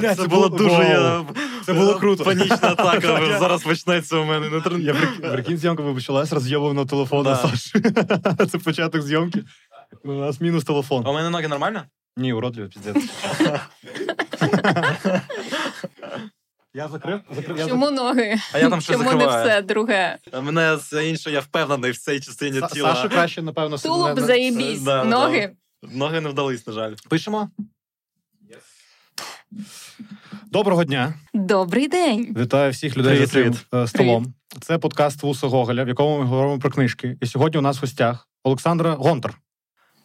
Бля, це, було дуже я... Це було круто. Панічна атака зараз почнеться у мене. Не тр- Я прик- прикинь, зйомка би почалась, роз'єбав на телефон Да. на Саші. Це початок зйомки. У нас мінус телефон. А у мене ноги нормально? Ні, уродливо, піздець. Я закрив? закрив я Чому ноги? А я там щось Чому не все друге? А Мене все інше, я впевнений в цій частині тіла. Саша краще, напевно, Тулуб да. ноги. Ноги не вдались, на жаль. Пишемо? Доброго дня. Добрий день. Вітаю всіх людей Привіт, за цим привіт. столом. столом. Це подкаст Вуса Гоголя, в якому ми говоримо про книжки. І сьогодні у нас в гостях Олександра Гонтар.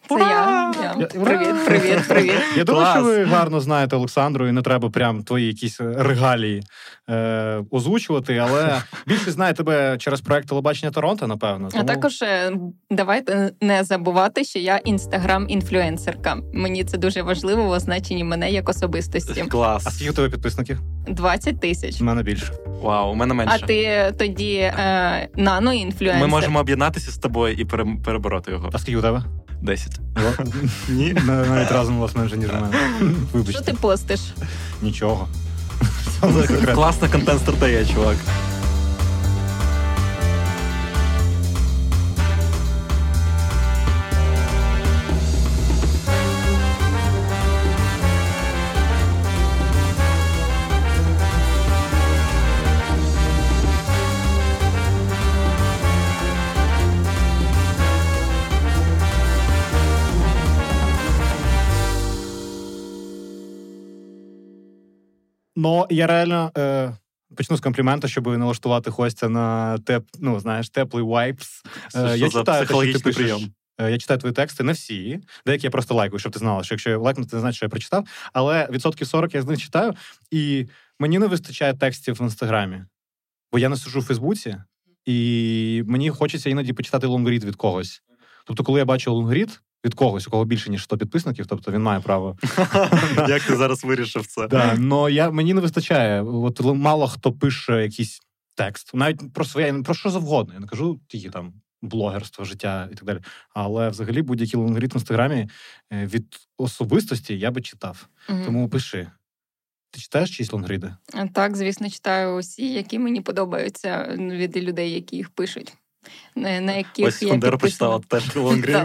Це я. Я. Привіт, привіт, привіт. Я думаю, Клас. що ви гарно знаєте Олександру, і не треба прям твої якісь регалії е, озвучувати, але більше знає тебе через проект телебачення Торонто, напевно. А також е, давайте не забувати, що я інстаграм-інфлюенсерка. Мені це дуже важливо в означенні мене як особистості. А скільки у тебе підписників? 20 тисяч. У мене більше. Вау, у мене А ти тоді е, нано-інфлюенсер. Ми можемо об'єднатися з тобою і пере- перебороти його. А скільки у тебе? Десять. Ні. Навіть разом у вас менше, ніж у мене. Що ти постиш? нічого. Класна контент-стратегія, чувак. Ну, я реально е, почну з комплімента, щоб налаштувати хостя на теп, ну, знаєш, теплий vibes. Е, я читаю, те, що ти прийом? Е, Я читаю твої тексти, не всі. Деякі я просто лайкаю, щоб ти знала, що якщо я лайкну, ти не знаєш, що я прочитав. Але відсотків 40 я з них читаю, і мені не вистачає текстів в інстаграмі. Бо я не сиджу в Фейсбуці, і мені хочеться іноді почитати лонгрід від когось. Тобто, коли я бачу лонгрід від когось, у кого більше, ніж 100 підписників, тобто він має право. Як ти зараз вирішив це? Да, но я, мені не вистачає. От мало хто пише якийсь текст, навіть про своє, про що завгодно. Я не кажу тільки там блогерство, життя і так далі. Але взагалі будь-який лонгрід в інстаграмі е, від особистості я би читав. Тому пиши. Ти читаєш чиїсь лонгріди? Так, звісно, читаю усі, які мені подобаються від людей, які їх пишуть. На, на яких Ось я Фондеру прочитала теж. Лонгрід.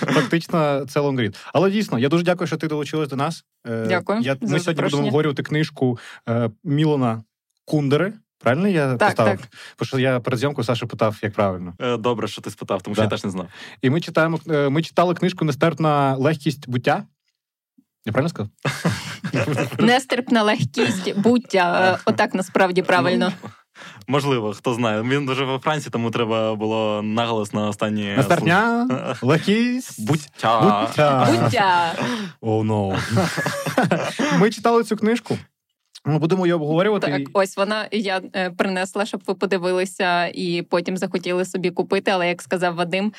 Фактично, це лонгрід. Але дійсно, я дуже дякую, що ти долучилась до нас. Е, Дякую Я, ми сьогодні будемо обговорювати книжку е, Мілана Кундери. Правильно я Так, поставив? так. Бо що я перед зйомкою Саша питав, як правильно. Е, Добре, що ти спитав, тому що Да. я теж не знав. І ми читаємо, ми читали книжку Нестерпна легкість буття. Я правильно сказав? Нестерпна легкість буття. Отак насправді правильно. Можливо, хто знає. Він дуже во Франції, тому треба було наголос на останні Нестерпна, слова. легкість. Буття. Буття. Буття. О, no. Ми читали цю книжку. Ми будемо її обговорювати. Так, ось вона я е, принесла, щоб ви подивилися і потім захотіли собі купити. Але як сказав Вадим,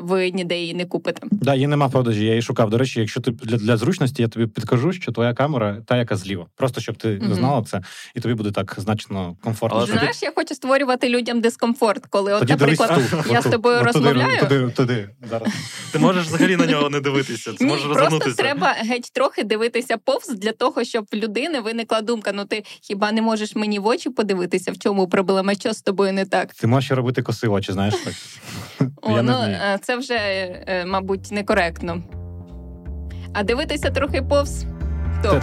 ви ніде її не купите. Да, її нема в продажі, я її шукав. До речі, якщо ти для, для зручності, я тобі підкажу, що твоя камера та, яка зліва. Просто щоб ти Мгм. знала це, і тобі буде так значно комфортно. Але Знаєш, я хочу створювати людям дискомфорт, коли, от, Тоді наприклад, тут. я з тобою туди, розмовляю. Туди, туди, зараз. Ти можеш взагалі на нього не дивитися. Ти Ні, можеш просто треба геть трохи дивитися повз для того, щоб в людини виникла думка: ну ти хіба не можеш мені в очі подивитися, в чому проблема? Що з тобою не так? Ти можеш робити коси очі, знаєш так. О, Я ну вмію. е, це вже, е, мабуть, некоректно. А дивитися трохи повз. Та-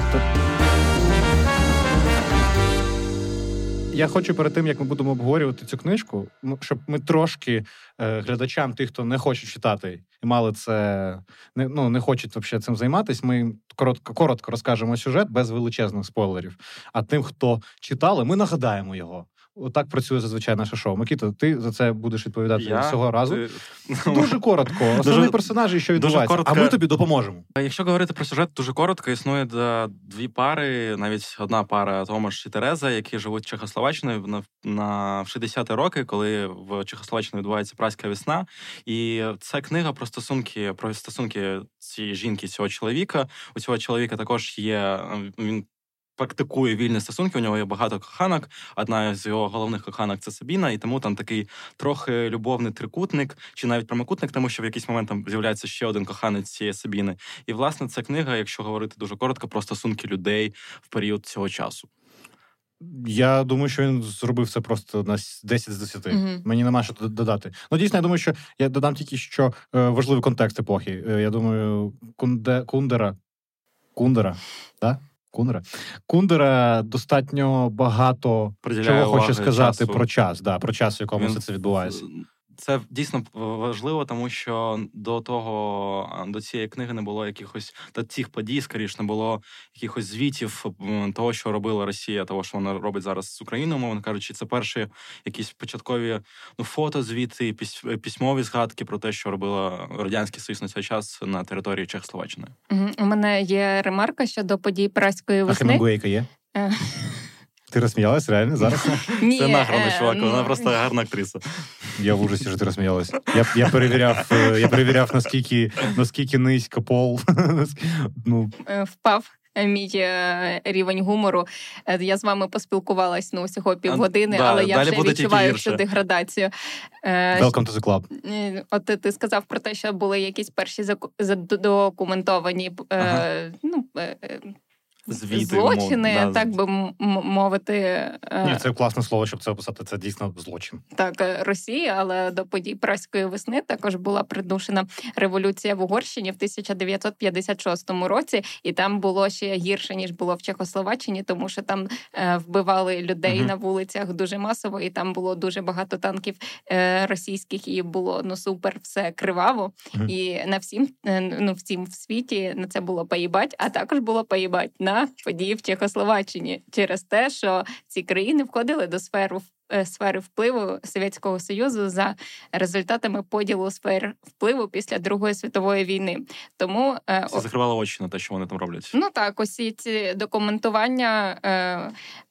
Я хочу перед тим, як ми будемо обговорювати цю книжку, щоб ми трошки е, глядачам, тих, хто не хоче читати і мали це не, ну, не хочуть взагалі цим займатися. Ми коротко, коротко розкажемо сюжет без величезних спойлерів. А тим, хто читали, ми нагадаємо його. Отак працює зазвичай наше шоу. Микіта, ти за це будеш відповідати Я? цього разу. Ти- Дуже коротко. Основні Дуже- персонажі, що дуже відбувається. коротко. А ми тобі допоможемо. Якщо говорити про сюжет, дуже коротко існує дві пари, навіть одна пара Томаш і Тереза, які живуть Чехословаччиною на, на в 60-ті роки, коли в Чехословаччині відбувається праська весна. І це книга про стосунки, про стосунки цієї жінки, цього чоловіка. У цього чоловіка також є він. Практикує вільні стосунки. У нього є багато коханок. Одна з його головних коханок це Сабіна, і тому там такий трохи любовний трикутник, чи навіть прямокутник, тому що в якийсь момент там з'являється ще один коханець цієї Сабіни. І власне ця книга, якщо говорити дуже коротко, про стосунки людей в період цього часу. Я думаю, що він зробив це просто на 10 з 10. Мгм. Мені нема що додати. Ну, дійсно, я думаю, що я додам тільки що е, важливий контекст епохи. Е, я думаю, Кунде, Кундера. Кундера, так? Кундера. Кундера достатньо багато Приділяє чого хоче сказати часу. про час, да, про час, в якому Він все це відбувається. Це дійсно важливо, тому що до того до цієї книги не було якихось та цих подій, скоріш не було якихось звітів того, що робила Росія, того, що вона робить зараз з Україною, мовно кажучи, це перші якісь початкові ну фотозвіти, пісь- письмові згадки про те, що робила радянський союз на цей час на території Чехословаччини. У мене є ремарка щодо подій праської А весни. Хемінгуейка є? Ти розсміялась реально зараз? Ні, Це награно, е, чувак, вона ну, просто гарна актриса. Я в ужасі, що ти розсміялась. Я, я перевіряв, е, я перевіряв, наскільки, наскільки низько пол. ну, е, впав. Мій рівень гумору. Я з вами поспілкувалась ну всього півгодини, да, але я вже відчуваю цю деградацію. Welcome to the club. От ти, сказав про те, що були якісь перші задокументовані Ага. ну, Звіти, злочини, мов- да, так би мовити. е, Ні, це класне слово, щоб це описати. Це дійсно злочин. так, е, Росії, але до подій праської весни також була придушена революція в Угорщині в 1956 році, і там було ще гірше ніж було в Чехословаччині, тому що там е, вбивали людей Мгм. на вулицях дуже масово, і там було дуже багато танків е, російських, і було ну супер все криваво. Мгм. І на всім е, ну всім в світі на це було поїбать, а також було поїбать на події в Чехословаччині через те, що ці країни входили до сфери сфери впливу Совєтського Союзу за результатами поділу сфер впливу після Другої світової війни. Тому е, Всі о- закривали очі на те, що вони там роблять. Ну так, усі ці документування е,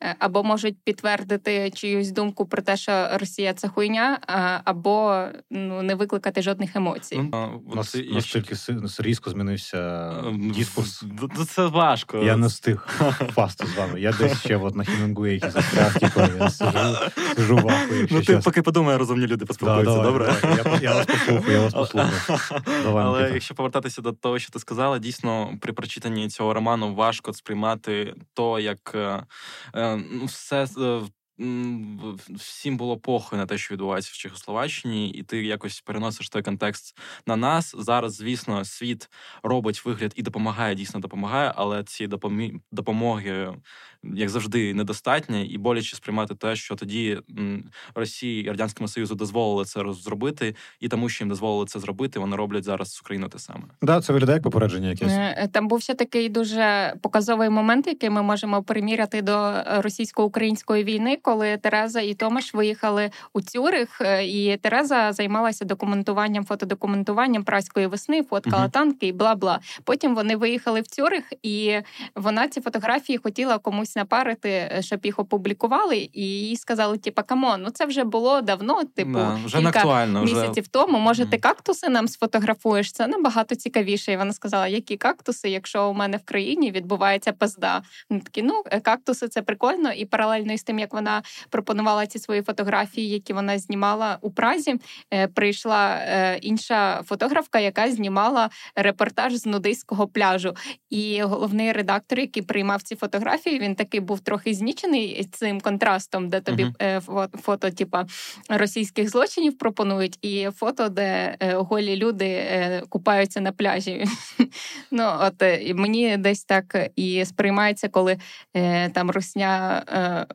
е, або можуть підтвердити чиюсь думку про те, що Росія це хуйня, або ну не викликати жодних емоцій. Ну, У нас настільки різко змінився Ем, дискурс. д- д- Це важко. Я не встиг впасти з вами. Я десь ще от на Хемінгуейкі застряг, типу, я сижу, сижу в ахуї, Ну, ти поки подумай, розумні люди поспілкуються, добре? Я, вас послухаю, я вас послухаю. Але якщо повертатися до того, що ти сказала, дійсно при прочитанні цього роману важко сприймати то, як е, е, ну, все. е, Всім було похуй на те, що відбувається в Чехословаччині, і ти якось переносиш той контекст на нас. Зараз, звісно, світ робить вигляд і допомагає, дійсно допомагає, але ці допомоги, як завжди, недостатньо, і боляче сприймати те, що тоді Росії і Радянському Союзу дозволили це зробити, і тому, що їм дозволили це зробити, вони роблять зараз з Україною те саме. Да, це виглядає як попередження якесь. Е, Там був ще такий дуже показовий момент, який ми можемо приміряти до е, російсько-української війни, коли Тереза і Томаш виїхали у Цюрих, е, і Тереза займалася документуванням, фотодокументуванням праської весни, фоткала Мгм. танки і бла бла. Потім вони виїхали в Цюрих, і вона ці фотографії хотіла комусь напарити, е, щоб їх опублікували. І їй сказали: типа, come on, ну це вже було давно. Типу, Да, вже кілька актуально. Вже... тому. Може, ти кактуси нам сфотографуєш? Це набагато цікавіше. І вона сказала, які кактуси, якщо у мене в країні відбувається пизда. Вони такі, ну е, кактуси це прикольно. І паралельно із тим, як вона пропонувала ці свої фотографії, які вона знімала у Празі, е, прийшла інша фотографка, яка знімала репортаж з нудистського пляжу. І головний редактор, який приймав ці фотографії, він такий був трохи знічений цим контрастом, де тобі е, фо- фото, типа російських злочинів пропонують, і фото, де е, голі люди е, купаються на пляжі. ну от е, і мені десь так і сприймається, коли е, там русня. Е,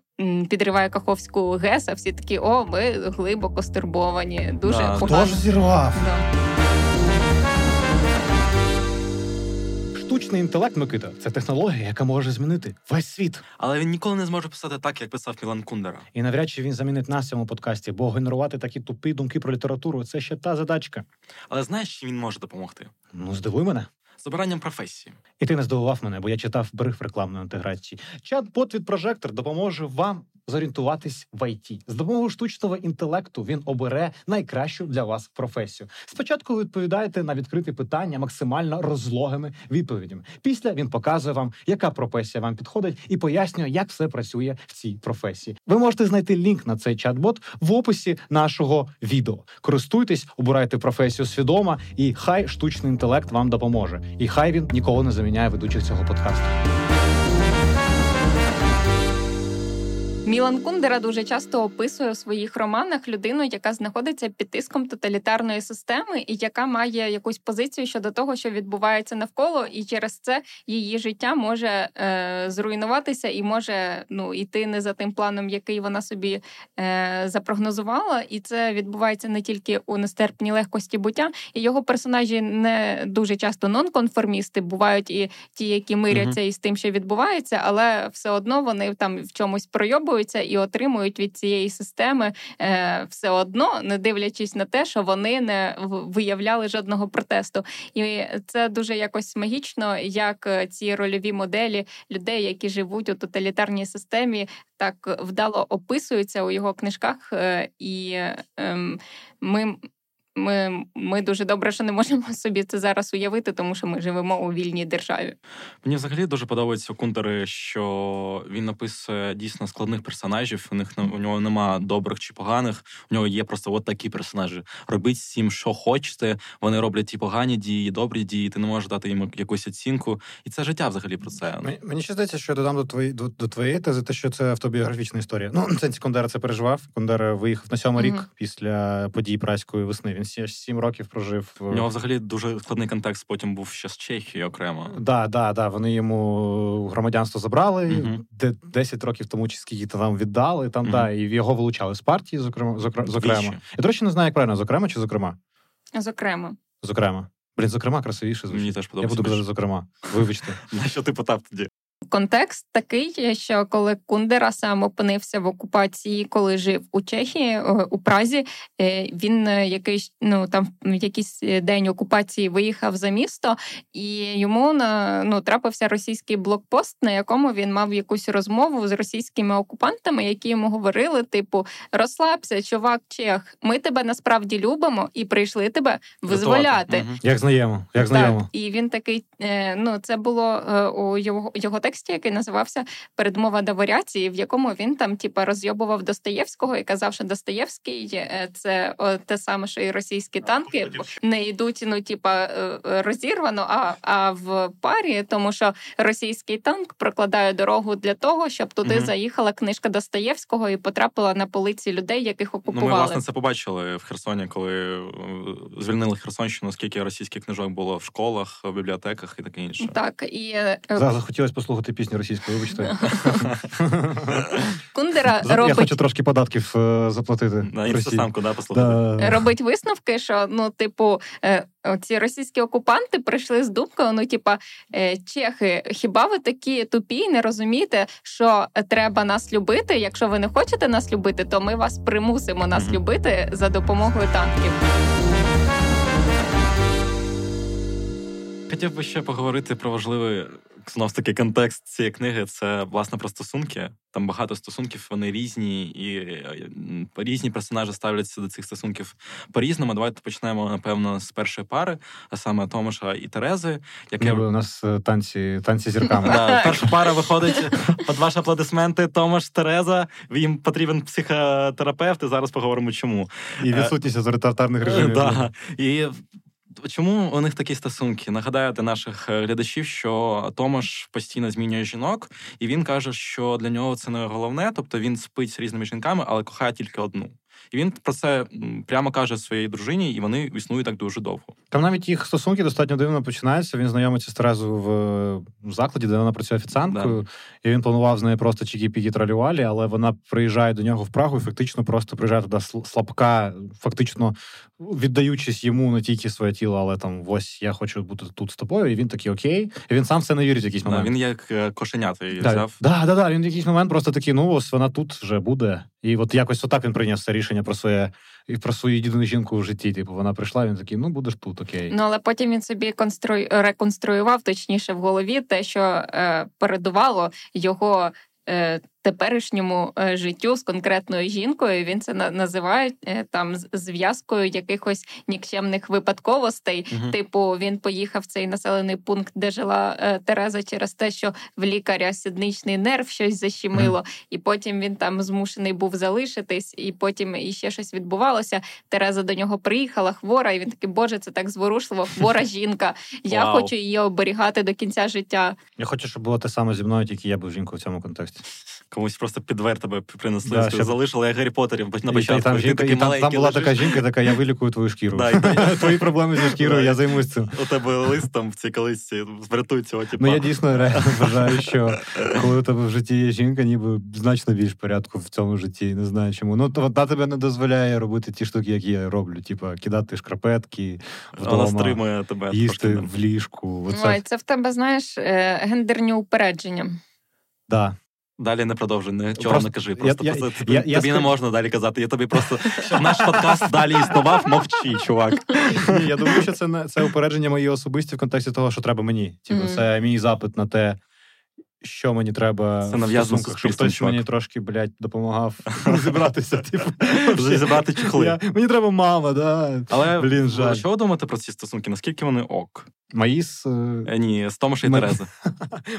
Підриває Каховську ГЕС, а всі такі, о, ми глибоко стурбовані. Дуже Да, погано. Хто ж зірвав? Да. Штучний інтелект, Микита, це технологія, яка може змінити весь світ. Але він ніколи не зможе писати так, як писав Мілан Кундера. І навряд чи він замінить нас в цьому подкасті, бо генерувати такі тупі думки про літературу це ще та задачка. Але знаєш, чим він може допомогти? Ну, здивуй мене. З обиранням професії. І ти не здивував мене, бо я читав бриф рекламної інтеграції. Чат-бот від прожектор допоможе вам зорієнтуватись в ІТ. З допомогою штучного інтелекту він обере найкращу для вас професію. Спочатку ви відповідаєте на відкриті питання максимально розлогими відповідями. Після він показує вам, яка професія вам підходить, і пояснює, як все працює в цій професії. Ви можете знайти лінк на цей чат-бот в описі нашого відео. Користуйтесь, обирайте професію свідомо, і хай штучний інтелект вам допоможе. І хай він ніколи не заміняє ведучих цього подкасту. Мілан Кундера дуже часто описує у своїх романах людину, яка знаходиться під тиском тоталітарної системи, і яка має якусь позицію щодо того, що відбувається навколо, і через це її життя може е, зруйнуватися і може ну йти не за тим планом, який вона собі е, запрогнозувала. І це відбувається не тільки у нестерпній легкості буття, і його персонажі не дуже часто нонконформісти, бувають і ті, які миряться із тим, що відбувається, але все одно вони там в чомусь пройобують спілкуються і отримують від цієї системи е, все одно, не дивлячись на те, що вони не виявляли жодного протесту. І це дуже якось магічно, як е, ці рольові моделі людей, які живуть у тоталітарній системі, так вдало описуються у його книжках, е, і ем, ми. Ми ми дуже добре, що не можемо собі це зараз уявити, тому що ми живемо у вільній державі. Мені взагалі дуже подобається Кунтери, що він написує дійсно складних персонажів. У них у нього нема добрих чи поганих. У нього є просто от такі персонажі. Робіть всім, що хочете. Вони роблять і погані дії, і добрі дії. Ти не можеш дати їм якусь оцінку. І це життя взагалі про це. Мені, мені ще здається, що я додам до твої до, до твоєї тези, те, що це автобіографічна історія. Ну це Кондера це переживав. Кондера виїхав на сьомий mm-hmm. рік після подій праської весни. Він сім років прожив. У нього взагалі дуже складний контекст. Потім був ще з Чехії окремо. Да, да, да. Вони йому громадянство забрали, де 10 років тому чи скільки там віддали. Там да, і його вилучали з партії, зокрема зокрема. Я до речі, не знаю, як правильно зокрема чи зокрема. Зокрема. Зокрема. Блін, зокрема, красивіше звучить. Мені теж подобається. Я буду казати, зокрема. Вибачте. На що ти питав тоді? Контекст такий, що коли Кундера сам опинився в окупації, коли жив у Чехії е, у Празі, е, він е, якийсь ну там якийсь день окупації виїхав за місто, і йому на ну трапився російський блокпост, на якому він мав якусь розмову з російськими окупантами, які йому говорили: типу, розслабся, чувак, чех, ми тебе насправді любимо і прийшли тебе визволяти. Як знаємо, як знаємо. Так, І він такий, ну це було у його його тексті який називався Передмова до варіації, в якому він там типа розйобував Достоєвського і казав, що Достоєвський е, це те саме, що і російські танки не йдуть, ну типа е, розірвано, а а в парі, тому що російський танк прокладає дорогу для того, щоб туди угу. заїхала книжка Достоєвського і потрапила на полиці людей, яких окупували. Ну, Ми власне це побачили в Херсоні, коли е, звільнили Херсонщину, скільки російських книжок було в школах, в бібліотеках і таке інше. Так і захотілося послухати слухати пісню російською, вибачте. Кундера Я робить... хочу трошки податків е, заплатити. На інстасамку, да, послухати. Да. Робить висновки, що ну, типу, е, ці російські окупанти прийшли з думкою: ну, типа, е, чехи, хіба ви такі тупі, не розумієте, що треба нас любити? Якщо ви не хочете нас любити, то ми вас примусимо нас mm-hmm. любити за допомогою танків. Хотів би ще поговорити про важливий знов таки контекст цієї книги це власне про стосунки. Там багато стосунків, вони різні, і різні персонажі ставляться до цих стосунків по-різному. Давайте почнемо, напевно, з першої пари, а саме Томаша і Терези. Яке ну, у нас е, танці танці зірками. Да, Перша пара виходить під ваші аплодисменти. Томаш Тереза. Їм потрібен психотерапевт. і Зараз поговоримо, чому і відсутність авторитарних режимів. Да. І Чому у них такі стосунки? Нагадаю для наших е, глядачів, що Томаш постійно змінює жінок, і він каже, що для нього це не головне, тобто він спить з різними жінками, але кохає тільки одну. І він про це прямо каже своїй дружині, і вони існують так дуже довго. Там навіть їх стосунки достатньо дивно починаються. Він знайомиться з Терезою в закладі, де вона працює офіціанткою, да. і він планував з нею просто чікі-пікі тралювалі, але вона приїжджає до нього в Прагу і фактично просто приїжджає туди слабка, фактично віддаючись йому не тільки своє тіло, але там ось я хочу бути тут з тобою. І він такий окей. І він сам все не вірить в якийсь момент. Да, він як е, кошенята її да. взяв. Да, да, да. Він в якийсь момент просто такий, ну ось вона тут вже буде. І от якось отак він прийняв це рішення про своє і про свою єдину жінку в житті. Типу, вона прийшла, він такий, ну будеш тут, окей. Ну але потім він собі констру... реконструював точніше в голові те, що е, передувало його. Е, теперішньому е, життю з конкретною жінкою. Він це називає е, там зв'язкою якихось нікчемних випадковостей. uh Типу, він поїхав в цей населений пункт, де жила е, Тереза, через те, що в лікаря сідничний нерв щось защемило, uh і потім він там змушений був залишитись, і потім іще щось відбувалося. Тереза до нього приїхала хвора, і він такий, боже, це так зворушливо. Хвора жінка. Я wow. хочу її оберігати до кінця життя. Я хочу, щоб було те саме зі мною, тільки я був жінкою в цьому контексті комусь просто під двер тебе принесли, да, щоб... залишили, як Гаррі Поттерів на початку. І, там, жінка, і там, там була лежиш. така жінка, така я вилікую твою шкіру. Да, Твої проблеми зі шкірою, я займусь цим. У тебе лист там в цій колисці, врятуй цього типа. Ну я дійсно реально вважаю, що коли у тебе в житті є жінка, ніби значно більш порядку в цьому житті. Не знаю чому. Ну вона тебе не дозволяє робити ті штуки, які я роблю. Типа кидати шкарпетки, вдома, вона стримує тебе їсти в ліжку. Ой, це в тебе знаєш е, гендерні упередження. Да, Далі не продовжуй, нічого просто, не кажи. Просто, я, просто я, тобі, я, тобі я не можна далі казати. Я тобі просто наш подкаст далі існував, мовчи, чувак. Ні, Я думаю, що це це упередження мої особисті в контексті того, що треба мені. Типу, mm-hmm. це мій запит на те, що мені треба це в щоб хтось мені трошки, блядь, допомагав розібратися. Типу. Зібрати чехли. Я, мені треба мама, да. Але Блін, жаль. що ви думаєте про ці стосунки? Наскільки вони ок? Мої з... Е, ні, з Томаша і Терези.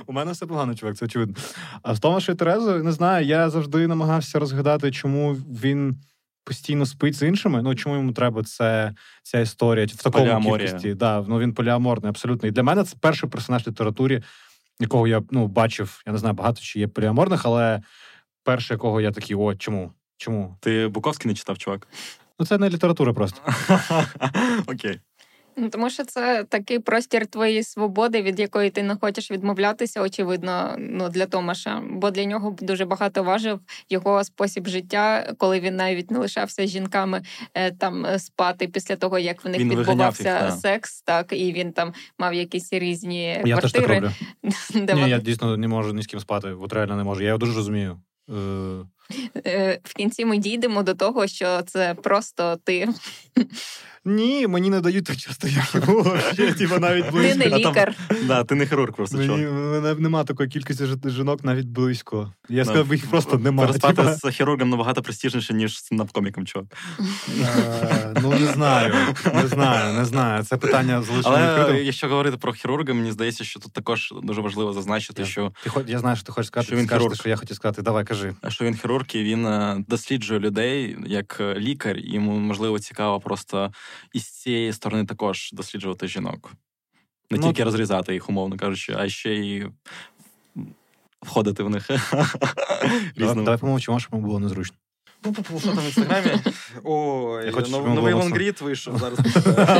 У мене все погано, чувак, це очевидно. А з Томаша і Терезою, не знаю, я завжди намагався розгадати, чому він постійно спить з іншими. Ну, чому йому треба це, ця історія в такому Поліаморія. кількості. Да, ну, Він поліаморний, абсолютно. І для мене це перший персонаж в літературі, якого я ну, бачив, я не знаю, багато чи є поліаморних, але перший, якого я такий, о, чому? Чому? Ти Буковський не читав, чувак? Ну, це не література просто. Окей. Ну, тому що це такий простір твоєї свободи, від якої ти не хочеш відмовлятися, очевидно, ну для Томаша. Бо для нього дуже багато важив його спосіб життя, коли він навіть не лишався з жінками е, там е, спати після того, як в них він відбувався їх, секс, так і він там мав якісь різні я квартири. Теж так роблю. Ні, вони... Я дійсно не можу ні з ким спати. От реально не можу. Я його дуже розумію. В кінці ми дійдемо до того, що це просто ти ні, мені не дають так часто, як йому. Типа навіть близько. Ти не лікар. Да, Ти не хірург просто. Мені мене нема такої кількості жінок навіть близько. Я сказав, їх просто немає. Переспати з хірургом набагато простіжніше, ніж з напкоміком, чувак. Ну, не знаю. Не знаю, не знаю. Це питання залишено Але якщо говорити про хірурга, мені здається, що тут також дуже важливо зазначити, що. Я знаю, що ти хочеш сказати, що він хірург. що я хотів сказати. Давай, кажи. Що він хірург, і він е, досліджує людей як е, лікар, і йому можливо цікаво просто і з цієї сторони також досліджувати жінок. Не ну, тільки розрізати їх, умовно кажучи, а ще й входити в них. Давай помовчимо, щоб було незручно. Ну, що там в інстаграмі. Ой, я хочу, новий лонгрід вийшов зараз.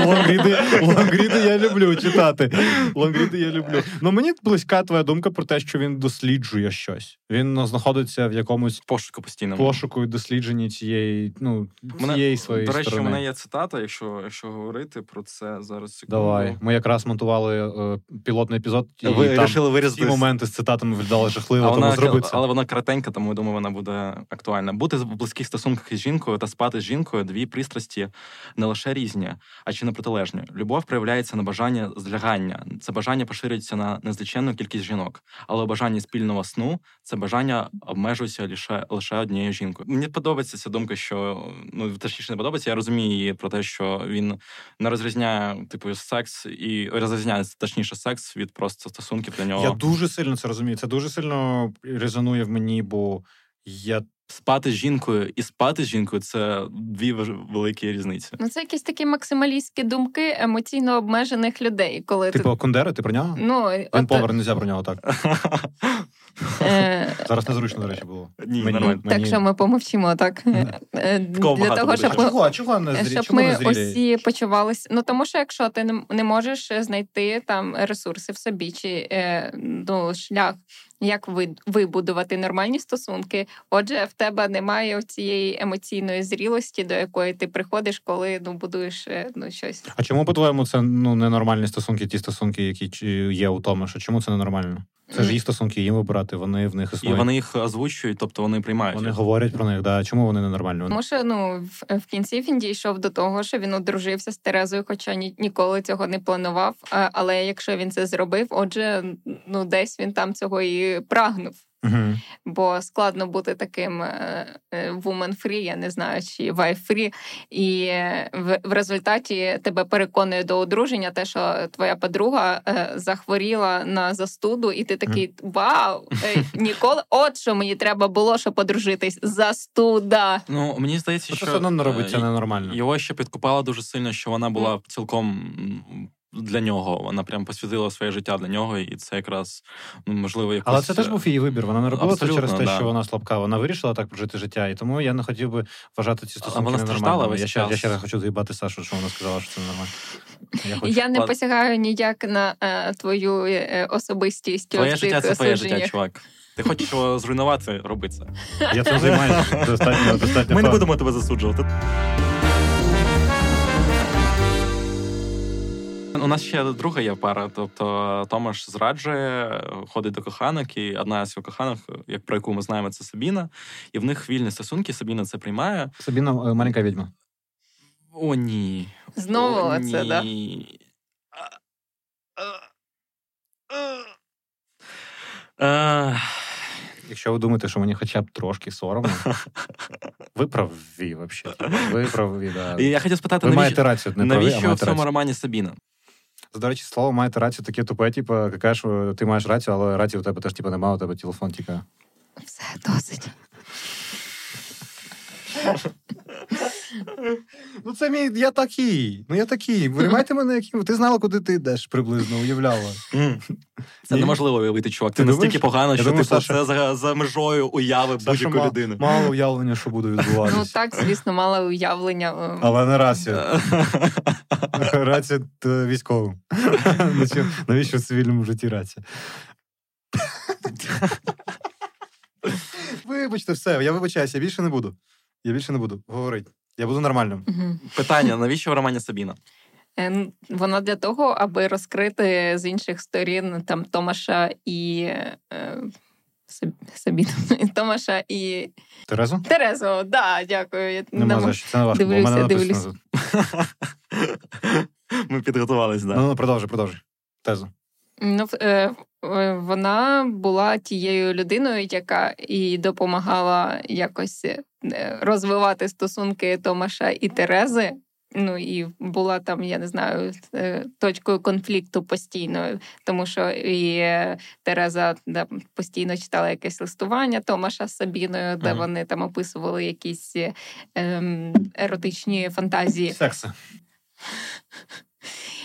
Лонгріди я люблю читати. Лонгріди я люблю. Ну мені близька твоя думка про те, що він досліджує щось. Він ну, знаходиться в якомусь пошуку постійно пошуку і дослідженні цієї, ну, цієї своєї До речі, сторони. у мене є цитата, якщо якщо говорити про це зараз. секунду. Давай. Ми якраз монтували е, пілотний епізод, і Ви там всі моменти з цитатами виглядали жахливо, тому зробити. Але вона кратенька, тому я думаю, вона буде актуальна. Бути близьких стосунках із жінкою та спати з жінкою дві пристрасті не лише різні, а чи не протилежні. Любов проявляється на бажання злягання. Це бажання поширюється на незліченну кількість жінок, але бажання спільного сну це бажання обмежується лише лише однією жінкою. Мені подобається ця думка, що ну точніше не подобається. Я розумію її про те, що він не розрізняє типу секс і розрізняє точніше секс від просто стосунків для нього. Я дуже сильно це розумію. Це дуже сильно резонує в мені, бо я спати з жінкою і спати з жінкою це дві великі різниці. Ну це якісь такі максималістські думки емоційно обмежених людей. Коли типу ти... Кондера, ти про нього? Ну, Він от... повер, не про нього так. Е, Зараз незручно, до речі, було. Ні, нормально. Так що ми помовчимо так. Е, для того, щоб чого, чого не щоб ми усі почувалися. Ну тому що якщо ти не можеш знайти там ресурси в собі, чи е, ну, шлях, як вибудувати нормальні стосунки, отже, в тебе немає цієї емоційної зрілості, до якої ти приходиш, коли ну будуєш ну щось. А чому по-твоєму це ну ненормальні стосунки, ті стосунки, які є у тому, що чому це ненормально? Це ж їх стосунки, їм вибирати, вони в них існують. І вони їх озвучують, тобто вони приймають. Вони говорять про них. Да. Чому вони ненормальні? Тому що ну в, в кінці він дійшов до того, що він одружився з Терезою, хоча ні, ніколи цього не планував. Але якщо він це зробив, отже, ну десь він там цього і прагнув. Бо складно бути таким е, woman-free, я не знаю, чи wife-free, і в, в результаті тебе переконує до одруження, те, що твоя подруга е, захворіла на застуду, і ти такий вау, е, ніколи от що мені треба було, щоб одружитись. Застуда. Ну мені здається, що все не робить це е, ненормально. Його ще підкупала дуже сильно, що вона була цілком для нього. Вона прям посвятила своє життя для нього, і це якраз ну, можливо якось... Але це теж був її вибір. Вона не робила це через те, да. що вона слабка. Вона вирішила так прожити життя. І тому я не хотів би вважати ці стосунки вона страждала весь Я ще, я ще раз хочу заїбати Сашу, що вона сказала, що це ненормально. Я хочу. Я не Ладно. посягаю ніяк на е, твою е, особистість. Твоє життя це твоє життя, чувак. Ти хочеш його зруйнувати, роби це. Я цим займаюся достатньо, достатньо. Ми не будемо тебе засуджувати. У нас ще друга є пара. Тобто Томаш зраджує, ходить до коханок, і одна з його коханок, як про яку ми знаємо, це Сабіна. І в них вільні стосунки. Сабіна це приймає. Сабіна е, маленька відьма. О, ні. Знову О, це, да? ні. Е, Якщо ви думаєте, що мені хоча б трошки соромно, ви праві, взагалі. Ви праві, да. І я хотів спитати, Ви навіщо, маєте рацію, не праві, а навіщо в цьому рацію. романі Сабіна? До речі, слово маєте рацію таке тупе, типу, яка ж ти маєш рацію, але рації у тебе теж типу, немає, у тебе телефон тікає. Все досить. Ну, це мій, я такий. Ну я такий. Вирімайте мене, яким. Ти знала, куди ти йдеш приблизно, уявляла. Це неможливо уявити, чувак. Ти, Ти настільки погано, що думаю, типу, це за, межою уяви будь-якої людини. Мало уявлення, що буде Ну так, звісно, мала уявлення. е, Але не рація. Рація е, військовим. Навіщо- Навіщо в цивільному житті рація? Вибачте, все, я вибачаюся, я більше не буду. Я більше не буду говорити. Я буду нормальним. Мгм. Питання: навіщо в романі Сабіна? Е, ну, Вона для того, аби розкрити з інших сторін там Томаша і е, Сабіну, Томаша і Терезо? Терезу. Да, дякую. Я Нема не за що, це не важко, бо Дивлюся, мене дивлюся. Ми підготувались, Ну, ну, продовжуй, продовжуй. Тезу. Ну, е, е, вона була тією людиною, яка і допомагала якось е, розвивати стосунки Томаша і Терези. Ну і була там, я не знаю, точкою конфлікту постійно, тому що і Тереза да, постійно читала якесь листування Томаша з Сабіною, де Ага. вони там описували якісь ем, еротичні фантазії. Секси.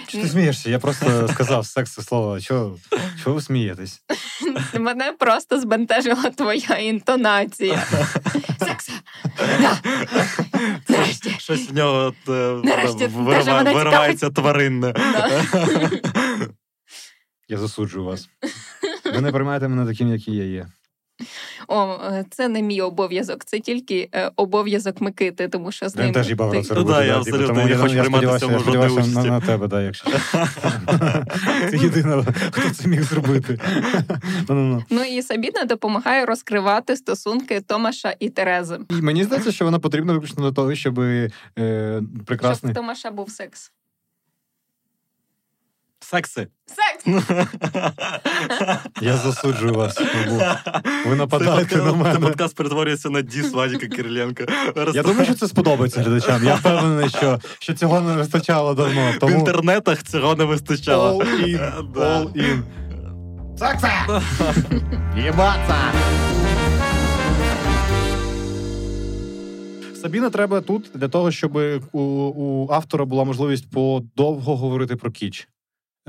Чи ти смієшся? Я просто сказав секс це слово. Чого, чого ви смієтесь? Мене просто збентежила твоя інтонація. Секса. Нарешті. Щось в нього е, виривається тваринне. Я засуджую вас. Ви не приймаєте мене таким, який я є. О, е, це не мій обов'язок, це тільки е, обов'язок Микити, тому що з Він теж їбав ти- це Ну робити. да, я типу, абсолютно тому не хочу я приймати в цьому я жодної сподівався на, на тебе, да, якщо. Ти єдина, хто це міг зробити. Ну-ну-ну. Ну і Сабіна допомагає розкривати стосунки Томаша і Терези. І мені здається, що вона потрібна виключно для того, щоб е, Щоб прекрасний. в Томаша був секс. Секси. Секс! Я засуджую вас. Ви нападаєте на Цей мене. подкаст перетворюється на діс Вадіка Кириленка. Я думаю, що це сподобається глядачам. Я впевнений, що, що цього не вистачало давно. В інтернетах цього не вистачало. all in, all in. Секса! Єбаться! Сабіна треба тут для того, щоб у, у автора була можливість подовго говорити про кіч.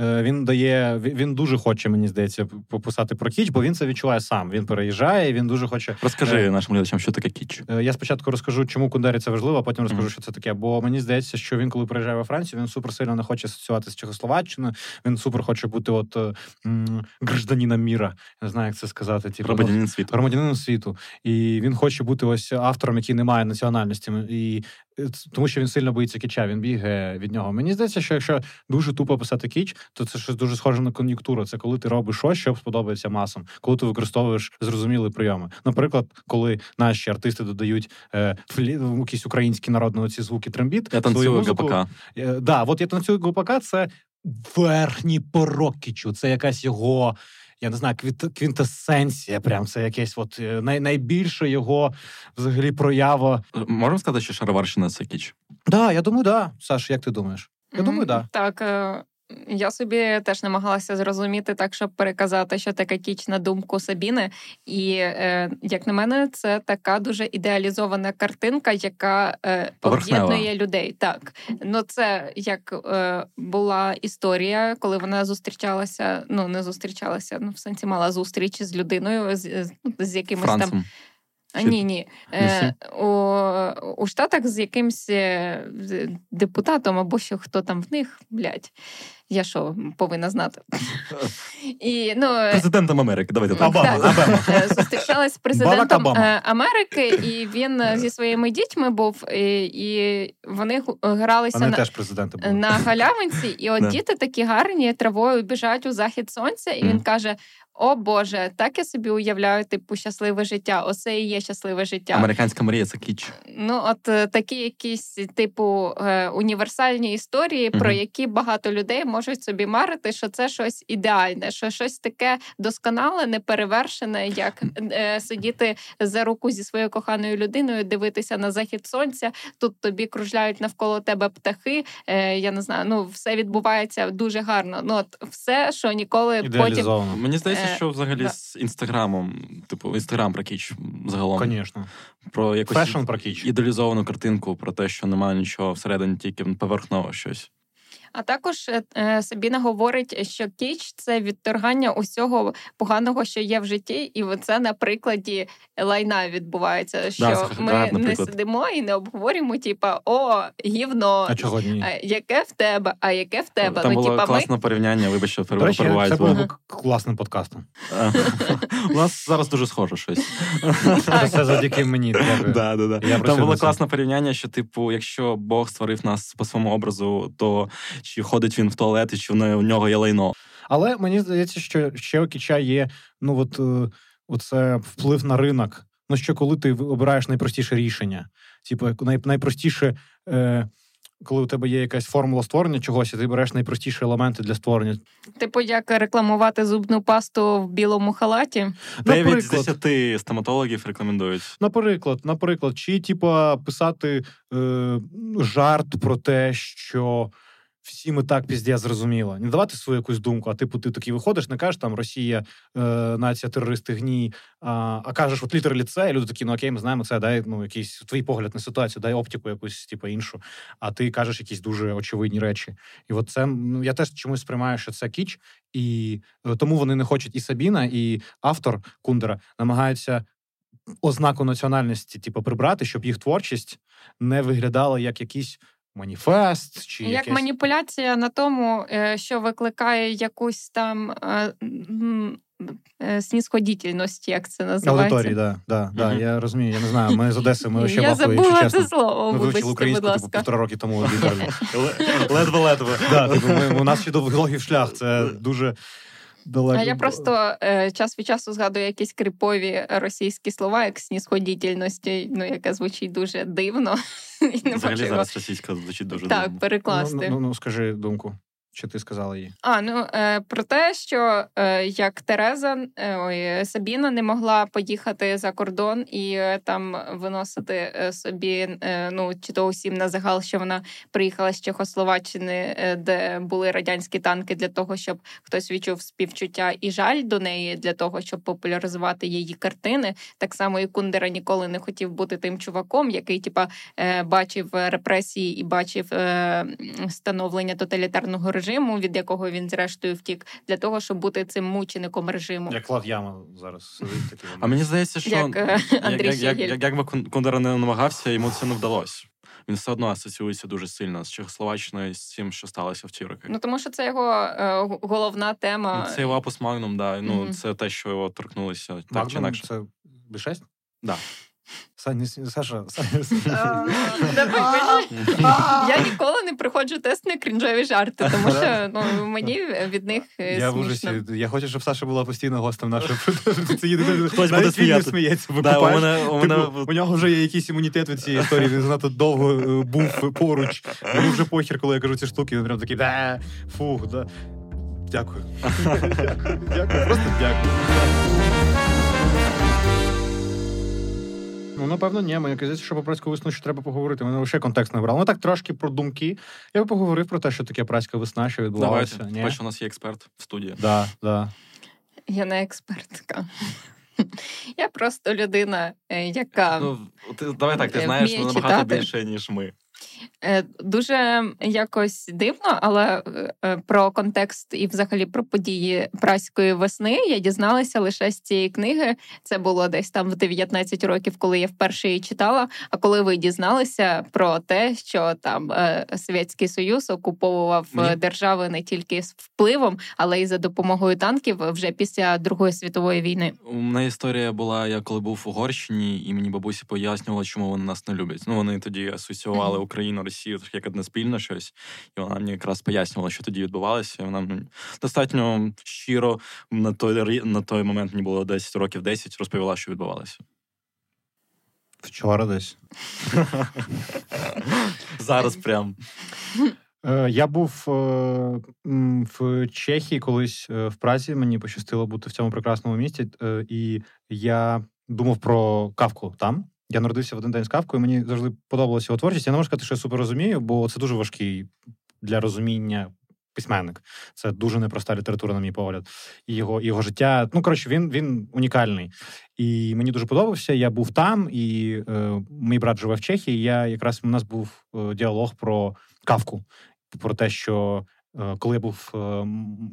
Е, Він дає, він- дуже хоче, мені здається, пописати про кіч, бо він це відчуває сам. Він переїжджає, він дуже хоче. Розкажи Е, нашим глядачам, що таке кіч. Е, Я спочатку розкажу, чому Кундері це важливо, а потім розкажу, Мгм. що це таке. Бо мені здається, що він, коли приїжджає во Францію, він супер сильно не хоче асоціюватися з Чехословаччиною. Він супер хоче бути от м, гражданином міра. Я не знаю, як це сказати. Типу, Громадянин світу. громадянином світу. І він хоче бути ось автором, який не має національності. І тому що він сильно боїться кіча, він бігає від нього. Мені здається, що якщо дуже тупо писати кіч, то це щось дуже схоже на кон'юнктуру. Це коли ти робиш щось, що сподобається масам, коли ти використовуєш зрозумілі прийоми. Наприклад, коли наші артисти додають е, якісь українські народні ці звуки трембіт. Я танцюю музику. ГПК. Е, Да, от я танцюю ГПК, це верхній порок кічу. Це якась його. Я не знаю, квінтесенція. Прям це якесь от е, най, найбільше його взагалі проява. Можемо сказати, що Шароварщина це кіч? Так, да, я думаю, так. Да. Саш, як ти думаєш? Я думаю, так. Да. Так. Я собі теж намагалася зрозуміти так, щоб переказати, що таке кіч на думку Сабіни. І е, як на мене, це така дуже ідеалізована картинка, яка е, об'єднує людей. Так, ну це як е, була історія, коли вона зустрічалася. Ну не зустрічалася, ну в сенсі мала зустріч з людиною, з, з, з якимось Францем. там. Ні, ні. Е, У у Штатах з якимсь е, депутатом або що хто там в них, блядь, я що повинна знати? І, ну, е, Президентом Америки. Давайте так. Обама. Е, зустрічалась з президентом Америки, і він зі своїми дітьми був, і і вони гралися вони на теж були. на галявинці, і от діти такі гарні травою біжать у захід сонця, і він каже: о Боже, так я собі уявляю, типу, щасливе життя. Оце і є щасливе життя. Американська мрія це кіч. Ну, от е, такі якісь, типу, е, універсальні історії, uh-huh. про які багато людей можуть собі марити, що це щось ідеальне, що щось таке досконале, неперевершене, як е, сидіти за руку зі своєю коханою людиною, дивитися на захід сонця. Тут тобі кружляють навколо тебе птахи. Е, Я не знаю, ну все відбувається дуже гарно. Ну, от все, що ніколи потім мені здається що взагалі да. з інстаграмом, типу, інстаграм про кіч загалом. Звісно. Про якусь Fashion про кіч. ідеалізовану картинку, про те, що немає нічого всередині, тільки поверхново щось. А також е, е, Сабіна говорить, що кіч це відторгання усього поганого, що є в житті, і це на прикладі лайна відбувається. Що да, ми не сидимо і не обговорюємо, типа о, гівно, а чого ні? яке в тебе, а яке в тебе. Там ну, було типа, класне ми... порівняння. Вибач, що Це було класним подкастом. У нас зараз дуже схоже щось. Це завдяки мені. Там було класне порівняння, що, типу, якщо Бог створив нас по своєму образу, то чи ходить він в туалет, і чи в нього є лайно. Але мені здається, що ще у Кіча є ну от е, оце вплив на ринок. Ну що коли ти обираєш найпростіше рішення, типу най, найпростіше. Е, коли у тебе є якась формула створення чогось, і ти береш найпростіші елементи для створення. Типу, як рекламувати зубну пасту в білому халаті? Дев'ять з десяти стоматологів рекомендують. Наприклад, наприклад, чи типу, писати е, жарт про те, що всім і так піздя зрозуміло. Не давати свою якусь думку, а типу, ти такий виходиш, не кажеш там Росія, е, нація, терористи, гній, а а кажеш, от літер ліце, і люди такі, ну окей, ми знаємо це, дай ну якийсь твій погляд на ситуацію, дай оптику якусь, типу, іншу. А ти кажеш якісь дуже очевидні речі. І от це ну я теж чомусь сприймаю, що це кіч, і е, тому вони не хочуть і Сабіна, і автор Кундера намагаються. Ознаку національності, типу, прибрати, щоб їх творчість не виглядала як якісь маніфест чи як якесь... маніпуляція на тому, е, що викликає якусь там е, е, як це називається. Аудиторії, да, да, да, я розумію, я не знаю. Ми з Одеси, ми ще Я забула це слово, Ми вивчили українську типу, півтора роки тому. Ледве-ледве. Да, типу, У нас ще довгий шлях, це дуже далеко. А я просто е, час від часу згадую якісь крипові російські слова, як снісходітельності, ну яке звучить дуже дивно. Взагалі зараз російська звучить дуже так, дивно. перекласти. Ну, ну, ну скажи думку. Що ти сказала їй? А ну е, про те, що е, як Тереза е, ой, Сабіна не могла поїхати за кордон і е, там виносити е, собі, е, ну чи то усім на загал, що вона приїхала з Чехословаччини, де були радянські танки, для того, щоб хтось відчув співчуття і жаль до неї, для того, щоб популяризувати її картини. Так само і Кундера ніколи не хотів бути тим чуваком, який типа бачив репресії і бачив становлення тоталітарного режиму режиму, від якого він зрештою втік, для того, щоб бути цим мучеником режиму. Як Влад Яма зараз сидить такий. А мені здається, що як, е, Андрій як, як, як, як би Кундера не намагався, йому це не вдалося. Він все одно асоціюється дуже сильно з Чехословаччиною з цим, що сталося в ті роки. Ну тому що це його е, головна тема. Це його апус Магнум, да. Ну mm-hmm. це те, що його торкнулося. Магнум, так чи інакше. Це B6? Да. Саня, Саша, я ніколи не приходжу тест на крінжові жарти, тому що ну, мені від них е, я в ужасі. Я хочу, щоб Саша була постійно гостем нашого. Хтось буде сміється. Типу, у нього вже є якийсь імунітет від цієї історії. Він занадто довго е, був поруч. Йому вже похір, коли я кажу ці штуки. Він прям такий фух. Дякую. Дякую. Просто дякую. Ну, напевно, ні. Мені здається, що про праську весну ще треба поговорити. Ми лише контекст не брали. Ну так трошки про думки. Я би поговорив про те, що таке праська весна, що відбувалося. Давайте. Бачу, у нас є експерт в студії. Да, да. Я не експертка. Я просто людина, е, яка Ну, ти, давай так, ти знаєш набагато читати. більше, ніж ми. Е, Дуже якось дивно, але е, про контекст і взагалі про події праської весни я дізналася лише з цієї книги. Це було десь там в 19 років, коли я вперше її читала. А коли ви дізналися про те, що там е, Совєтський Союз окуповував Ні. держави не тільки з впливом, але й за допомогою танків вже після Другої світової війни. У мене історія була, я коли був в Угорщині, і мені бабусі пояснювала, чому вони нас не люблять. Ну, вони тоді асоціювали Україну, Росію трохи як одне спільне щось. І вона мені якраз пояснювала, що тоді відбувалося. І вона достатньо щиро на той, на той момент мені було 10 років 10, розповіла, що відбувалося. Вчора десь. Зараз прям. Е, Я був е, в Чехії колись е, в Празі. Мені пощастило бути в цьому прекрасному місті, і я думав про кавку там. Я народився в один день з кавкою. Мені завжди подобалася його творчість. Я не можу сказати, що я супер розумію, бо це дуже важкий для розуміння письменник. Це дуже непроста література, на мій погляд. І його, його життя. Ну коротше, він, він унікальний. І мені дуже подобався. Я був там, і е, мій брат живе в Чехії. і Я якраз у нас був е, діалог про кавку про те, що коли я був, е,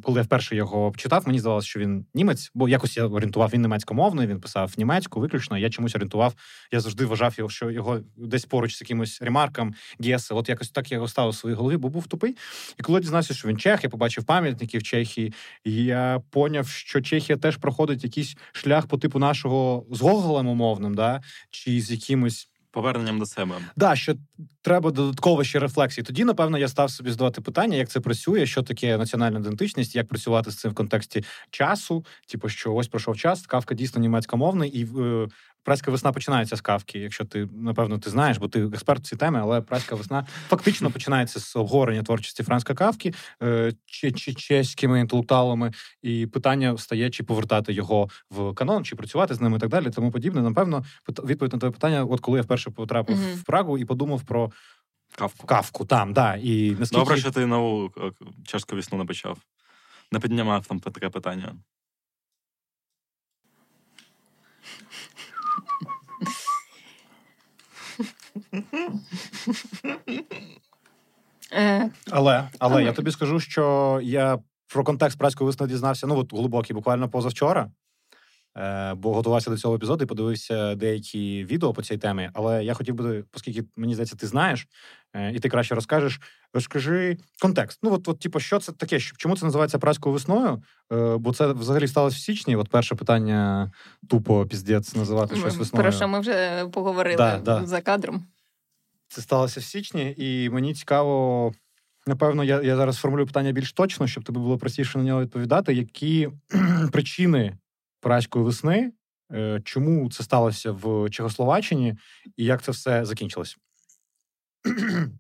коли я вперше його читав, мені здавалося, що він німець, бо якось я орієнтував він німецькомовний, він писав німецьку виключно. Я чомусь орієнтував. Я завжди вважав його, що його десь поруч з якимось ремарком Гєсе. От якось так я його ставив у своїй голові, бо був тупий. І коли дізнався, що він чех, я побачив пам'ятники в Чехії. І я поняв, що Чехія теж проходить якийсь шлях по типу нашого з Гоголем умовним, да, чи з якимось. Поверненням до себе. Да, що треба додатково ще рефлексії. Тоді, напевно, я став собі задавати питання, як це працює, що таке національна ідентичність, як працювати з цим в контексті часу. Типу, що ось пройшов час, кавка дійсно німецькомовний, і е, праська весна починається з кавки. Якщо ти напевно ти знаєш, бо ти експерт в цій темі, але праська весна фактично починається з обговорення творчості Франска Кавки е, чи, чи чеськими інтелектуалами, і питання стає, чи повертати його в канон, чи працювати з ними і так далі. Тому подібне. Напевно, відповідь на твоє питання, от коли я вперше потрапив Мгм. в Прагу і подумав про Кавку. кавку там, да. І наскільки Добре, що ти нову е, чешську весну не почав. Не піднімав там таке питання. Е, Але, але я тобі скажу, що я про контекст праської весни дізнався, ну от глибокий, буквально позавчора. Е, бо готувався до цього епізоду і подивився деякі відео по цій темі. Але я хотів би, оскільки мені здається, ти знаєш, е, і ти краще розкажеш, розкажи контекст. Ну, от, от типу, що це таке? Чому це називається праською весною? Е, бо це взагалі сталося в січні. От перше питання тупо піздець називати щось весною. про що ми вже поговорили Да, да. за кадром. Це сталося в січні, і мені цікаво. Напевно, я, я зараз формулюю питання більш точно, щоб тобі було простіше на нього відповідати. Які причини праської весни, е, чому це сталося в Чехословаччині, і як це все закінчилось?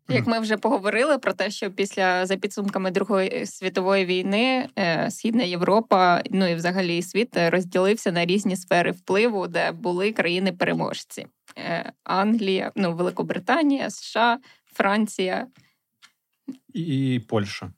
Як ми вже поговорили про те, що після за підсумками Другої світової війни е, Східна Європа, ну і взагалі світ е, розділився на різні сфери впливу, де були країни-переможці: Е, Англія, ну Великобританія, США, Франція. І, і Польща.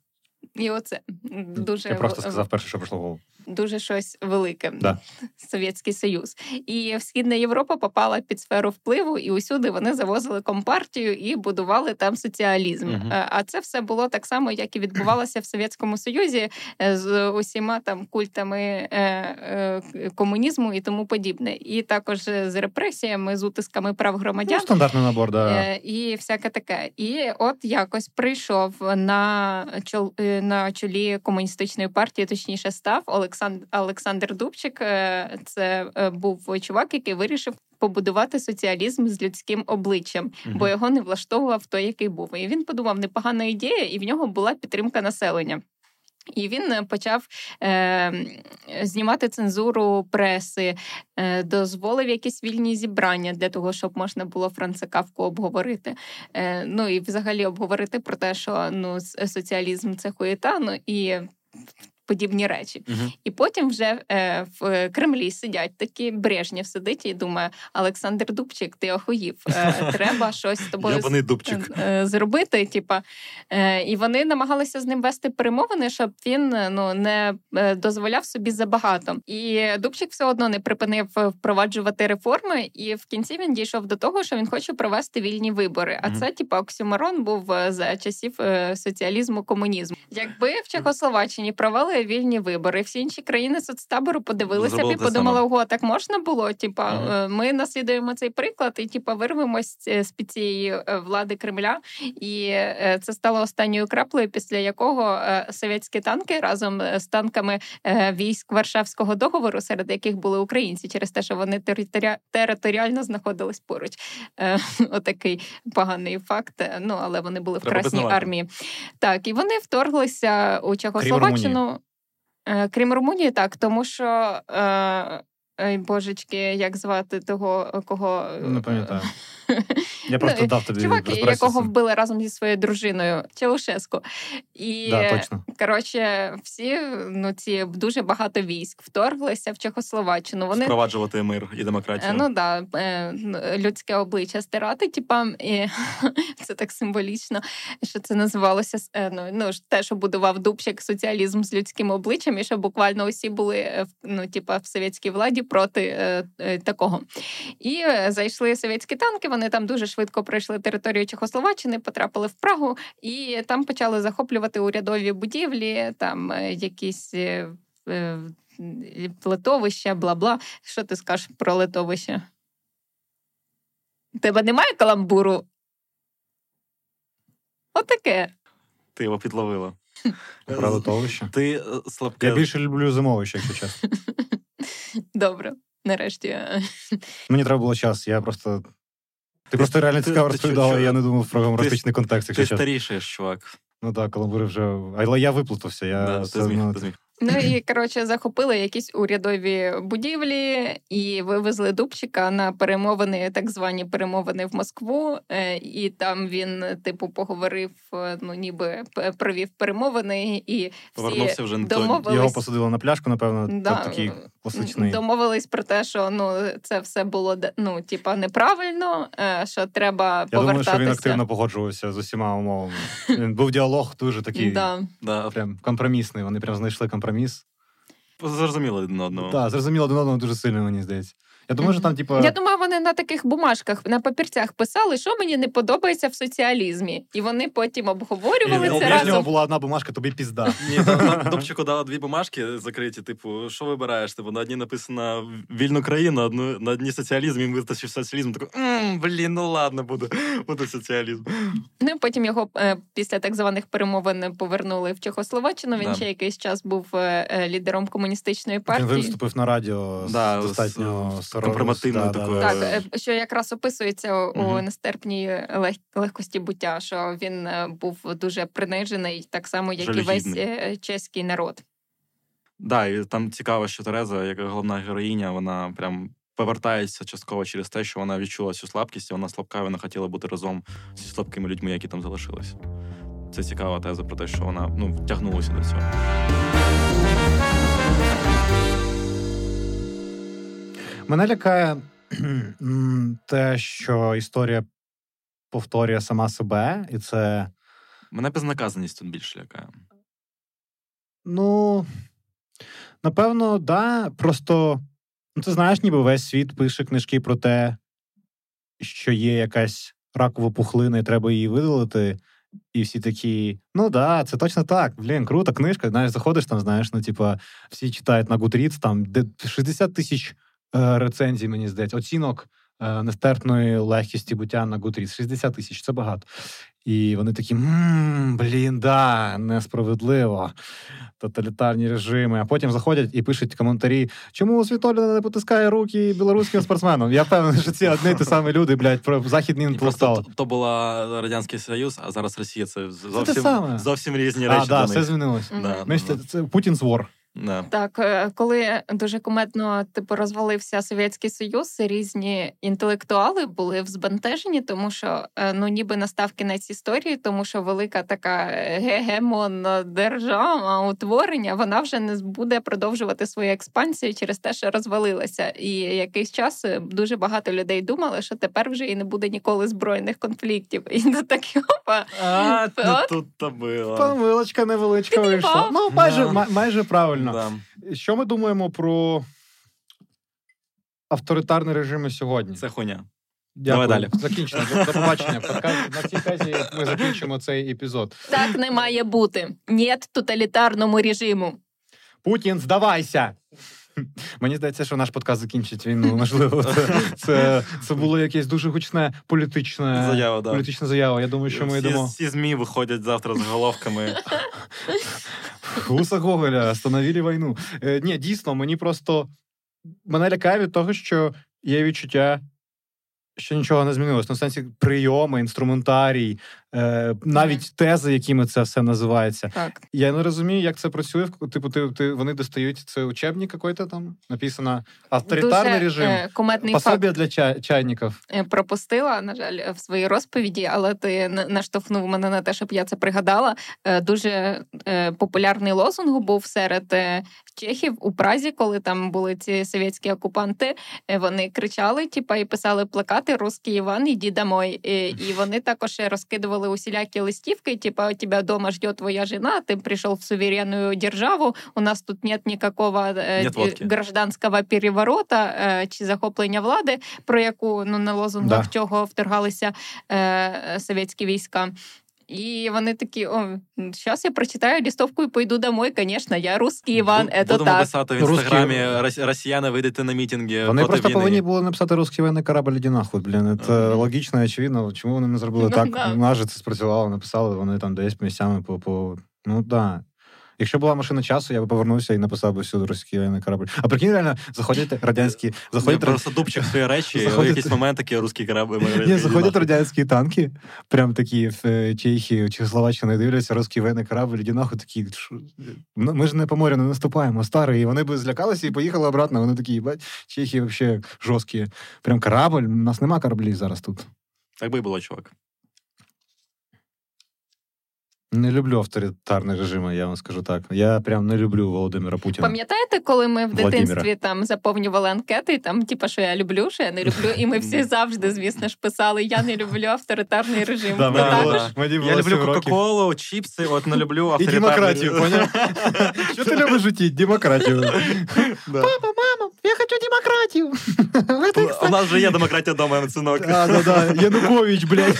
І оце дуже Я просто сказав перше, що прийшло в голову. Дуже щось велике. Да. Совєтський Союз. І Східна Європа попала під сферу впливу, і усюди вони завозили компартію і будували там соціалізм. Е, А це все було так само, як і відбувалося в Совєтському Союзі е, з усіма там культами е, комунізму і тому подібне. І також з репресіями, з утисками прав громадян. Ну, стандартний набор, да. І всяке таке. І от якось прийшов на чолі комуністичної партії, точніше, став Олександр Олександр Дубчик. Е, Це е, був чувак, який вирішив. Побудувати соціалізм з людським обличчям, бо його не влаштовував той, який був. І він подумав, непогана ідея, і в нього була підтримка населення. І він почав е, знімати цензуру преси, е, дозволив якісь вільні зібрання для того, щоб можна було францикавку обговорити. Е, ну і взагалі обговорити про те, що ну соціалізм це хуєта. Ну і подібні речі. Угу. І потім вже е, в Кремлі сидять такі Брежнєв сидить і думає: Олександр Дубчик, ти охуїв. Е, треба щось з тобою дубчик. е, зробити. Типа, е, і вони намагалися з ним вести перемовини, щоб він ну не е, дозволяв собі забагато. І Дубчик все одно не припинив впроваджувати реформи, і в кінці він дійшов до того, що він хоче провести вільні вибори. А Мгм. це типа оксюмарон був е, за часів е, соціалізму, комунізму. Якби в Чехословаччині провели вільні вибори, всі інші країни соцтабору подивилися і подумали, ого, так можна було? Типа, е, ми наслідуємо цей приклад, і типа вирвемось е, з під цієї е, влади Кремля. І це стало останньою краплею, після якого совєтські танки разом з танками військ Варшавського договору, серед яких були українці, через те, що вони територі- територіально знаходились поруч. Отакий поганий факт. Ну але вони були в Треба Красній армії. Так, і вони вторглися у Чехословаччину. Е, Крім Румунії, так, тому що. Е, божечки, як звати того, кого Не пам'ятаю. Я просто Ну, дав тобі чувак, якого вбили разом зі своєю дружиною Чаушеску. І Да, точно. коротше, всі ну ці дуже багато військ вторглися в Чехословаччину. Вони Впроваджувати мир і демократію. Е, Ну да, е, людське обличчя стирати, типа, і це так символічно, що це називалося е, ну, ну, те, що будував Дубчик соціалізм з людським обличчям, і що буквально усі були в- ну, типа, в совєтській владі проти е, е, такого. І зайшли совєтські танки. Вони там дуже швидко пройшли територію Чехословаччини, потрапили в Прагу, і там почали захоплювати урядові будівлі, там е, якісь. е, е, Литовища, бла-бла. Що ти скажеш про литовище? Тебе немає каламбуру? Отаке. Ти його підловила. Про литовище. Ти слабке. Я більше люблю зимовище, якщо чесно. Добре, нарешті. Мені треба було час, я просто. Ти просто реально цікаво розповідала, я не думав про гумористичний контекст, Ти старішаєш, чувак. Ну так, каламбури вже. Але я виплутався. Я ти зміг, ти зміг. Ну і коротше захопили якісь урядові будівлі і вивезли Дубчика на перемовини, так звані перемовини в Москву. Е, І там він, типу, поговорив, е, ну ніби провів перемовини, і Повернувся вже домовились. Його посадили на пляшку, напевно, Да. так, такий класичний. Домовились про те, що ну це все було ну, типа, неправильно, е, що треба Я думаю, що він активно погоджувався з усіма умовами. Він був діалог дуже такий Да. Да, прям компромісний. Вони прям знайшли компроміс. Зрозуміло один одного. Так, зрозуміло один одного дуже сильно, мені здається. Я думаю, що там, типу, Я думаю, вони на таких бумажках, на папірцях писали, що мені не подобається в соціалізмі. І вони потім обговорювали І це у разом. нього була одна бумажка, тобі пізда. Ні, там, там Добчику дали дві бумажки закриті. Типу, що вибираєш? Типу, на одній написано вільну країну, одну на одній соціалізм, він витащив соціалізм. Такий, «М, блін, ну ладно, буде, буде соціалізм. Ну потім його е, після так званих перемовин повернули в Чехословаччину. Він ще якийсь час був е, е, лідером комуністичної Він партії. виступив на радіо достатньо да, да, такою. да, Так, да. е, що якраз описується у Мгм. нестерпній лег- легкості буття, що він е, був дуже принижений, так само, як і весь е, чеський народ. Да, і там цікаво, що Тереза, як головна героїня, вона прям повертається частково через те, що вона відчула цю слабкість, і вона слабка, і вона хотіла бути разом зі слабкими людьми, які там залишились. Це цікава теза про те, що вона ну, втягнулася до цього. Мене лякає те, що історія повторює сама себе, і це. Мене безнаказаність тут більше лякає. Ну, напевно, да. Просто, ну, ти знаєш, ніби весь світ пише книжки про те, що є якась ракова пухлина, і треба її видалити. І всі такі, ну да, це точно так. Блін, крута книжка. Знаєш, заходиш там, знаєш, ну, типа, всі читають на Goodreads, там де 60 тисяч рецензій, мені здається, оцінок е, нестерпної легкості буття на Goodreads. 60 тисяч, це багато. І вони такі: «М, блін, да, несправедливо. Тоталітарні режими. А потім заходять і пишуть коментарі, чому Світоліна не потискає руки білоруським спортсменам. Я впевнений, що ці одні ті самі люди, блядь, про західні пластали. то, то була Радянський Союз, а зараз Росія це те зовсім, саме. зовсім різні А, речі. да, до все змінилось. Да. Ми це, це Путін's War. Да. Так, е, коли дуже куметно типу розвалився Совєтський Союз, різні інтелектуали були взбентежені, тому що е, ну ніби настав кінець історії, тому що велика така е, гегемонна держава утворення вона вже не буде продовжувати свою експансію через те, що розвалилася. І якийсь час дуже багато людей думали, що тепер вже і не буде ніколи збройних конфліктів. І до такі опа. А, тут то було. Помилочка невеличка вийшла. Ну, майже, май- майже правильно. Да. Що ми думаємо про авторитарні режими сьогодні? Це хуйня. Дякую. Давай далі. Закінчено. До, до побачення. На цій тезі ми закінчимо цей епізод. Так не має бути. Нєт тоталітарному режиму. Путін, здавайся! Мені здається, що наш подкаст закінчить війну. Можливо, це, це, це було якесь дуже гучне політичне Заява, да. політична заява. Я думаю, що ми всі, йдемо. всі ЗМІ виходять завтра з головками. Гуса Гоголя, остановили війну. Е, ні, дійсно, мені просто мене лякає від того, що є відчуття, що нічого не змінилось. Ну, в сенсі прийоми, інструментарій, навіть тези, якими це все називається. Так. Я не розумію, як це працює. Типу, ти, ти, вони достають це учебник який-то там, написано авторитарний Дуже, режим. е, куметний факт. Для чай, чайників. е, пропустила, на жаль, в своїй розповіді, але ти на- наштовхнув мене на те, щоб я це пригадала. Е, Дуже е, популярний лозунг був серед е, чехів у Празі, коли там були ці совєтські окупанти. Е, Вони кричали, типа, і писали плакати Русський Іван, іди домой. Е, І вони також розкидували усілякі листівки, типа, у тебе дома жде твоя жена, ти прийшов в суверенну державу, у нас тут нет никакого е, Нет водки. гражданського переворота е, чи захоплення влади, про яку ну на лозунгах Да. чого вторгалися е, совєтські війська. І вони такі: о, зараз я прочитаю листовку і пойду домой. Звісно, я русський Іван, Бу- це Будемо так. писати в Русські- інстаграмі «Рос- росіяни, вийдете на мітинги. Вони проти просто війни». повинні були написати русський воєнний корабль іди нахуй, блін. Це Ага. логічно і очевидно. Чому вони не зробили Ну, так? да. У нас же це спрацювало, написали, вони там десь місцями по. по... Ну да. Якщо була машина часу, я би повернувся і написав би всюди російський воєнний корабль. А прикинь, реально, заходять радянські, заходять просто дубчик свої речі, в якийсь момент такий русський корабль. Ні, заходять радянські танки, прям такі в е, Чехії, Чехословаччини, і дивляться русський воєнний корабль, іди нахуй такі. «Що? Ну, Ми ж не по морю не наступаємо, старий. І вони би злякалися і поїхали обратно. Вони такі, бать, Чехії взагалі жорсткі. Прям корабль. У нас нема кораблів зараз тут. Так би було, чувак. Не люблю авторитарні режими, я вам скажу так. Я прям не люблю Володимира Путіна. Пам'ятаєте, коли ми в Владимира. дитинстві там заповнювали анкети, і там, типа, що я люблю, що я не люблю, і ми всі завжди, звісно ж, писали Я не люблю авторитарний режим. Да, мені було- мені було Я люблю. Кока-Колу, чіпси, от не люблю І демократію, поняв? Що ти любиш в житті? Демократію. Папа, мама, я хочу демократію. У нас вже є демократія вдома, синок. А, да, да, Янукович, блядь.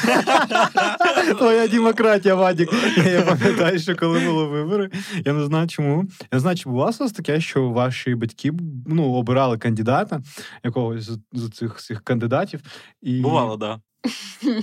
Твоя демократія, Вадік. Я пам'ятаю, що коли були вибори, я не знаю чому. Я не знаю, чи було вас таке, що ваші батьки ну, обирали кандидата, якогось з цих всіх кандидатів. І, Бувало, да.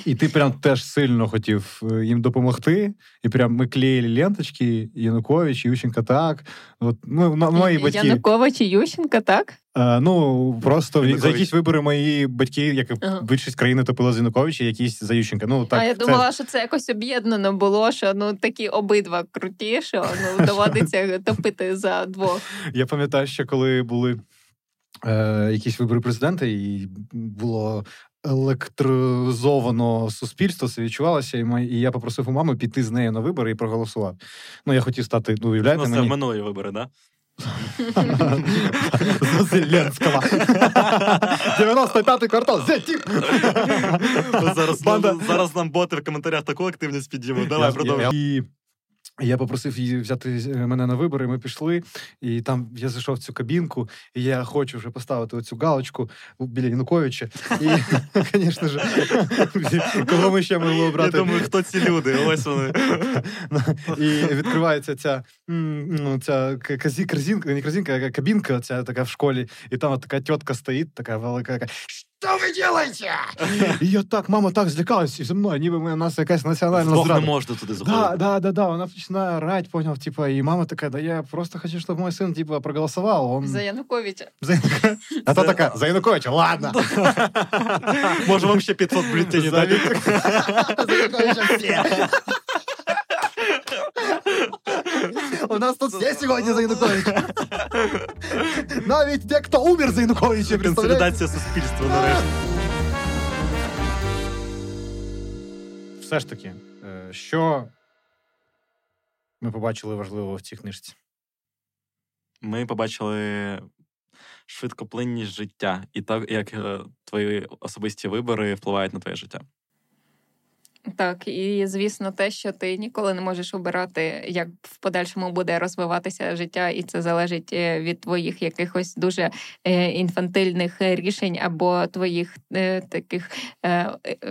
І ти прям теж сильно хотів е, їм допомогти. І прям ми клеїли ленточки, Янукович, Ющенко так. От, ну, на- мої батьки. Янукович і Ющенка, так? Е, ну, просто в- за якісь вибори мої батьки, як Ага. більшість країни топила за Януковича, якісь за Ющенка. Ну, так, а я це- думала, що це якось об'єднано було, що ну такі обидва круті, що ну доводиться топити за двох. Я пам'ятаю, що коли були е, якісь вибори президента, і було електризовано суспільство, це відчувалося, і, мої- і я попросив у мами піти з нею на вибори і проголосувати. Ну, я хотів стати, ну, уявляєте, Ну, це минулі вибори, да? За Зеленського. 95-й квартал. Зараз, Банда. зараз нам боти в коментарях таку активність підіймуть. Давай, продовжуй. І я попросив її взяти е, мене на вибори, ми пішли, і там я зайшов в цю кабінку, і я хочу вже поставити оцю галочку біля Януковича. І, звісно ж, кого ми ще могли обрати? Я думаю, хто ці люди? Ось вони. І відкривається ця, ну, ця казі- корзинка, не корзинка, а кабінка, ця така в школі, і там така тітка стоїть, така велика, така. Що ви робите? І я так, мама так злякалась і зі мною, ніби ми- у нас якась національна Вдвох не зрада. можна туди Да, заходити. да, да, да, вона починає орать, понял, типа, и мама такая, да я просто хочу, чтобы мой сын, типа, проголосовал, он... За Януковича. За- А то така, за Януковича, ладно. Може, вам ще 500 бюлетенів За дати? Вік- За Януковича всі. У нас тут всі сьогодні за Януковича. Навіть ті, хто умер за Януковича? Консолідація суспільства нарешті. Все ж таки, е, що ми побачили важливого в цій книжці? Ми побачили швидкоплинність життя і так, як е, твої особисті вибори впливають на твоє життя. Так, і звісно, те, що ти ніколи не можеш обирати, як в подальшому буде розвиватися життя, і це залежить е, від твоїх якихось дуже е, інфантильних рішень або твоїх е, таких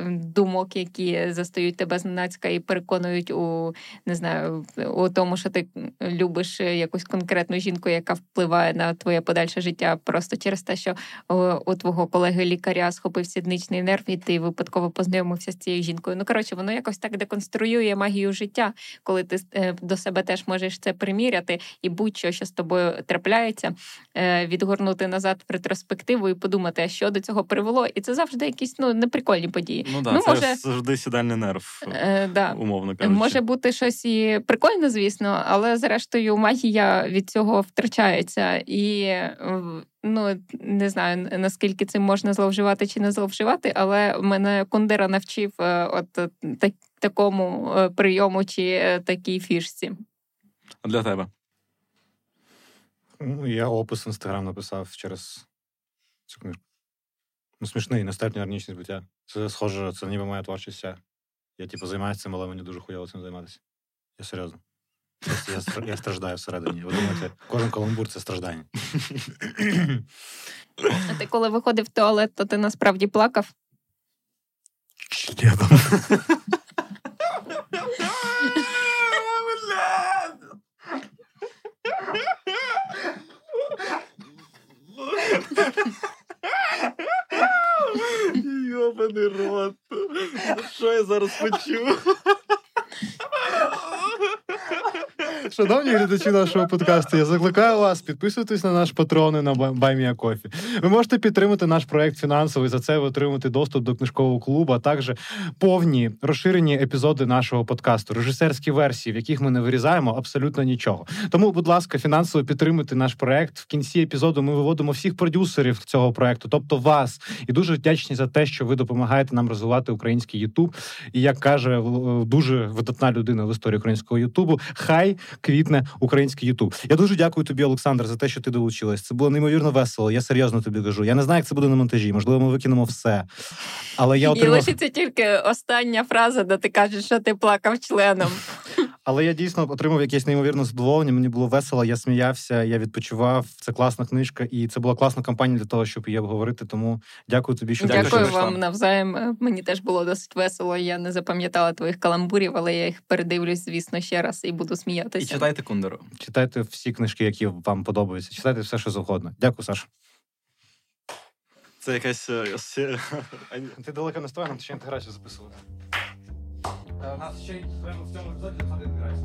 думок, які застають тебе зненацька і переконують у не знаю, у тому, що ти любиш якусь конкретну жінку, яка впливає на твоє подальше життя, просто через те, що у твого колеги лікаря схопив сідничний нерв, і ти випадково познайомився з цією жінкою. Ну коротше, воно якось так деконструює магію життя, коли ти е, до себе теж можеш це приміряти, і будь-що, що з тобою трапляється, е, відгорнути назад в ретроспективу і подумати, що до цього привело. І це завжди якісь ну неприкольні події. Ну да, ну, це може... завжди сідальний нерв, е, да. умовно кажучи. Може бути щось і прикольне, звісно, але зрештою магія від цього втрачається і ну не знаю наскільки цим можна зловживати чи не зловживати, але мене Кундера навчив е, от е, так, такому е, прийому чи такій фішці. А для тебе? Ну, я опис в інстаграм написав через цю книжку. Ну, смішний, нестерпні органічні збиття. Це схоже, це ніби моя творчість. Я, типу, займаюся цим, але мені дуже хуйово цим займатися. Я серйозно. Я я страждаю всередині. Ви думаєте, кожен каламбур це страждання. А ти коли виходив в туалет, то ти насправді плакав? Членом. Йобаний рот. Що я зараз почув? Шановні глядачі нашого подкасту, я закликаю вас підписуйтесь на наш патрони на Кофі. Ви можете підтримати наш проект фінансово і за це ви отримати доступ до книжкового клубу, а також повні розширені епізоди нашого подкасту, режисерські версії, в яких ми не вирізаємо абсолютно нічого. Тому, будь ласка, фінансово підтримуйте наш проект. В кінці епізоду ми виводимо всіх продюсерів цього проекту, тобто вас, і дуже вдячні за те, що ви допомагаєте нам розвивати український Ютуб. І як каже дуже видатна людина в історії українського Ютубу, хай квітне український Ютуб. Я дуже дякую тобі, Олександр, за те, що ти долучилась. Це було неймовірно весело. Я серйозно тобі кажу. Я не знаю, як це буде на монтажі. Можливо, ми викинемо все. Але я отримав... І лишиться тільки остання фраза, де ти кажеш, що ти плакав членом. Але я дійсно отримав якесь неймовірне задоволення. Мені було весело, я сміявся, я відпочивав. Це класна книжка, і це була класна кампанія для того, щоб її обговорити. Тому дякую тобі, що дякую Дякую вам навзаєм. Мені теж було досить весело. Я не запам'ятала твоїх каламбурів, але я їх передивлюсь, звісно, ще раз і буду сміятися. І читайте Кундеру. Читайте всі книжки, які вам подобаються. Читайте все, що завгодно. Дякую, Саш. Це якась. Е, ти далеко не стоїш, нам ще інтеграцію записувати. У нас ще в цьому епізоді один грає.